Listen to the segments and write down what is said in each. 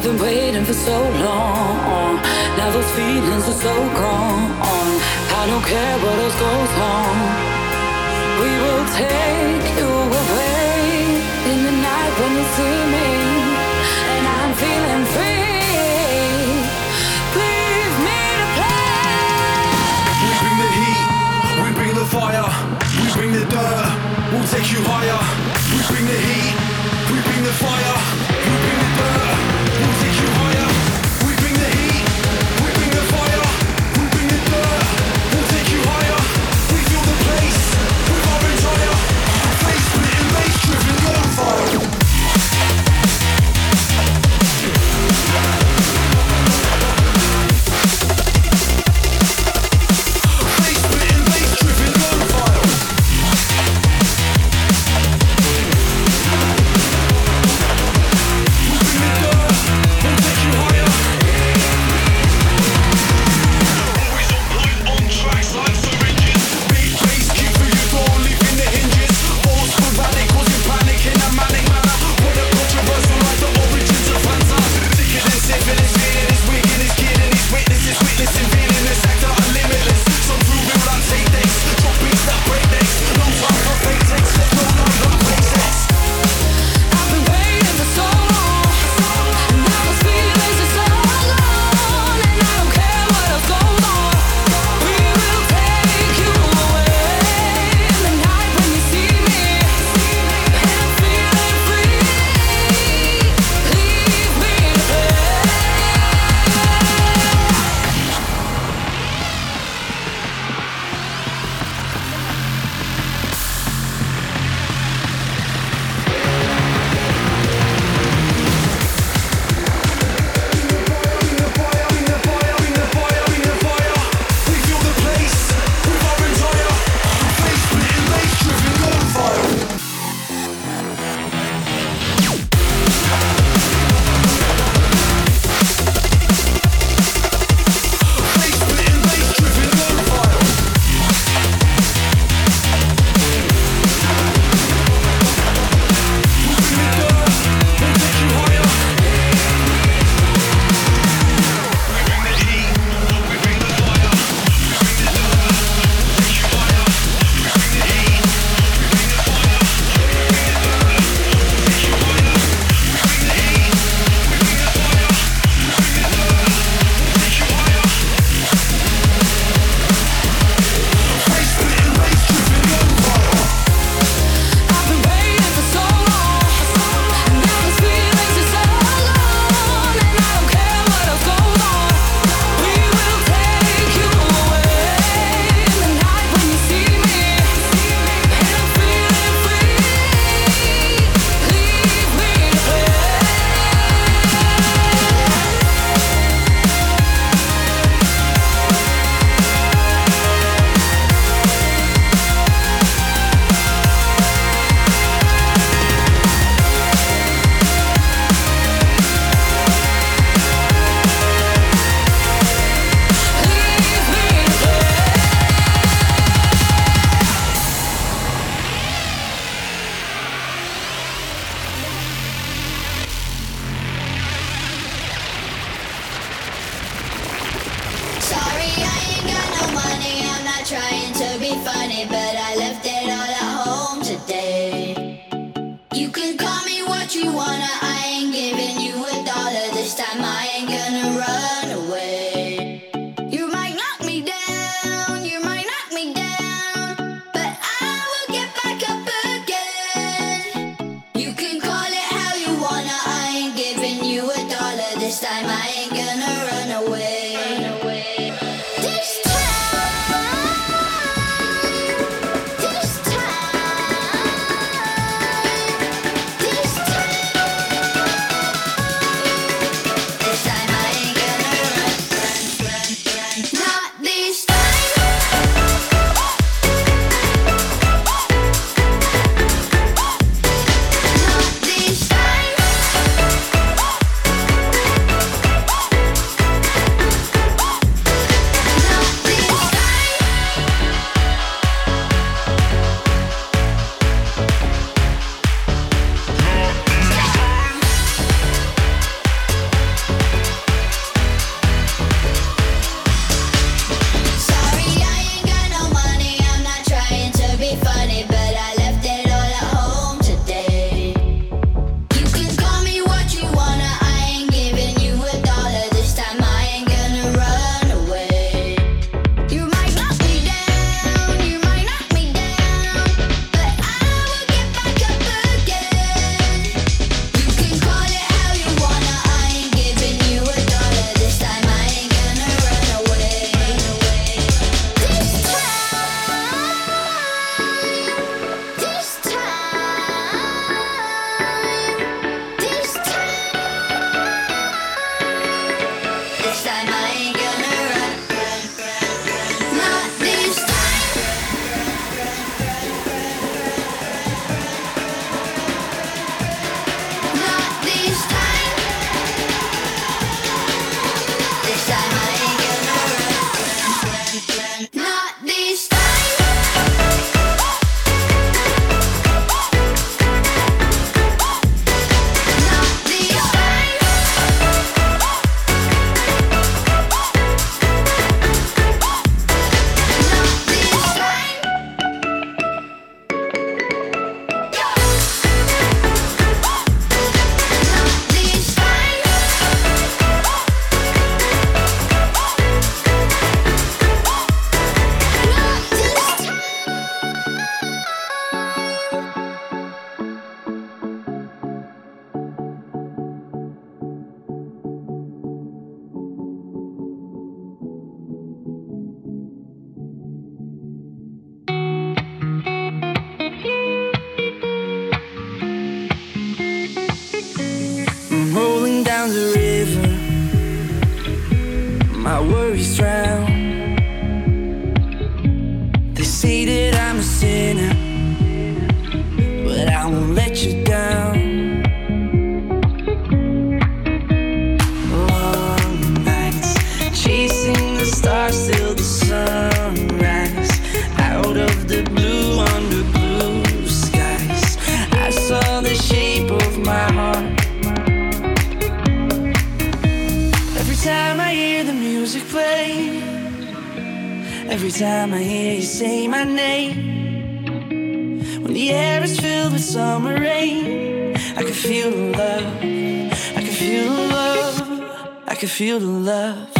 I've been waiting for so long. Now those feelings are so gone. I don't care what else goes on. We will take you away in the night when you see me, and I'm feeling free. Leave me to play. We bring the heat, we bring the fire, we bring the dirt. We'll take you higher. We bring the heat, we bring the fire. You can call me what you wanna. I drown Every time I hear you say my name, when the air is filled with summer rain, I can feel the love. I can feel the love. I can feel the love.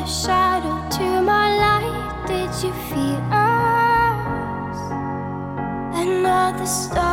the shadow to my light. Did you feel us? Another star.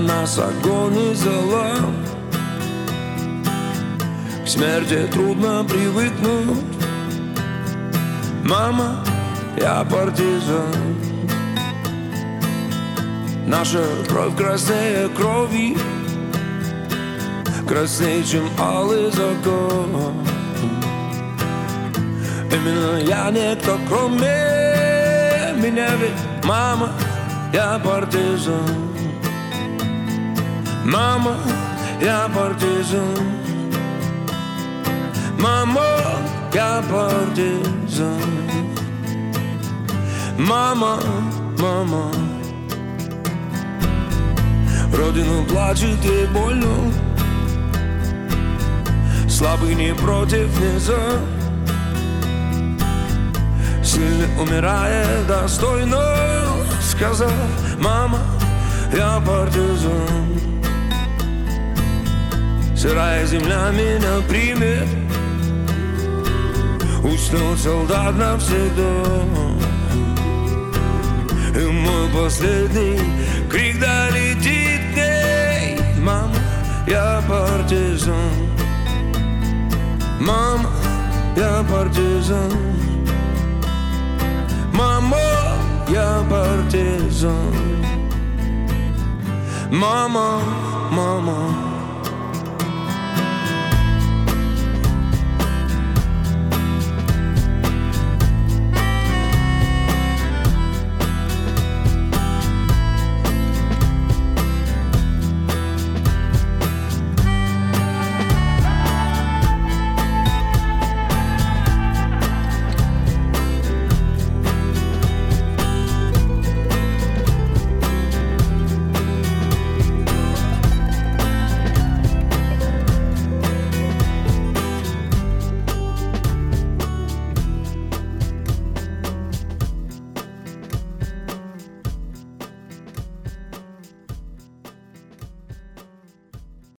нас огонь и зала. К смерти трудно привыкнуть. Мама, я партизан. Наша кровь краснее крови. Краснее, чем алый закон. Именно я не кто кроме меня ведь Мама, я партизан. Мама, я партизан Мама, я партизан Мама, мама Родину плачет ей больно Слабый не против, не за Сильный умирает достойно Сказав, мама, я партизан Сырая земля меня примет. Уснул солдат навсегда И мой последний крик долетит к ней. Мама, я партизан. Мама, я партизан. Мама, я партизан. Мама, мама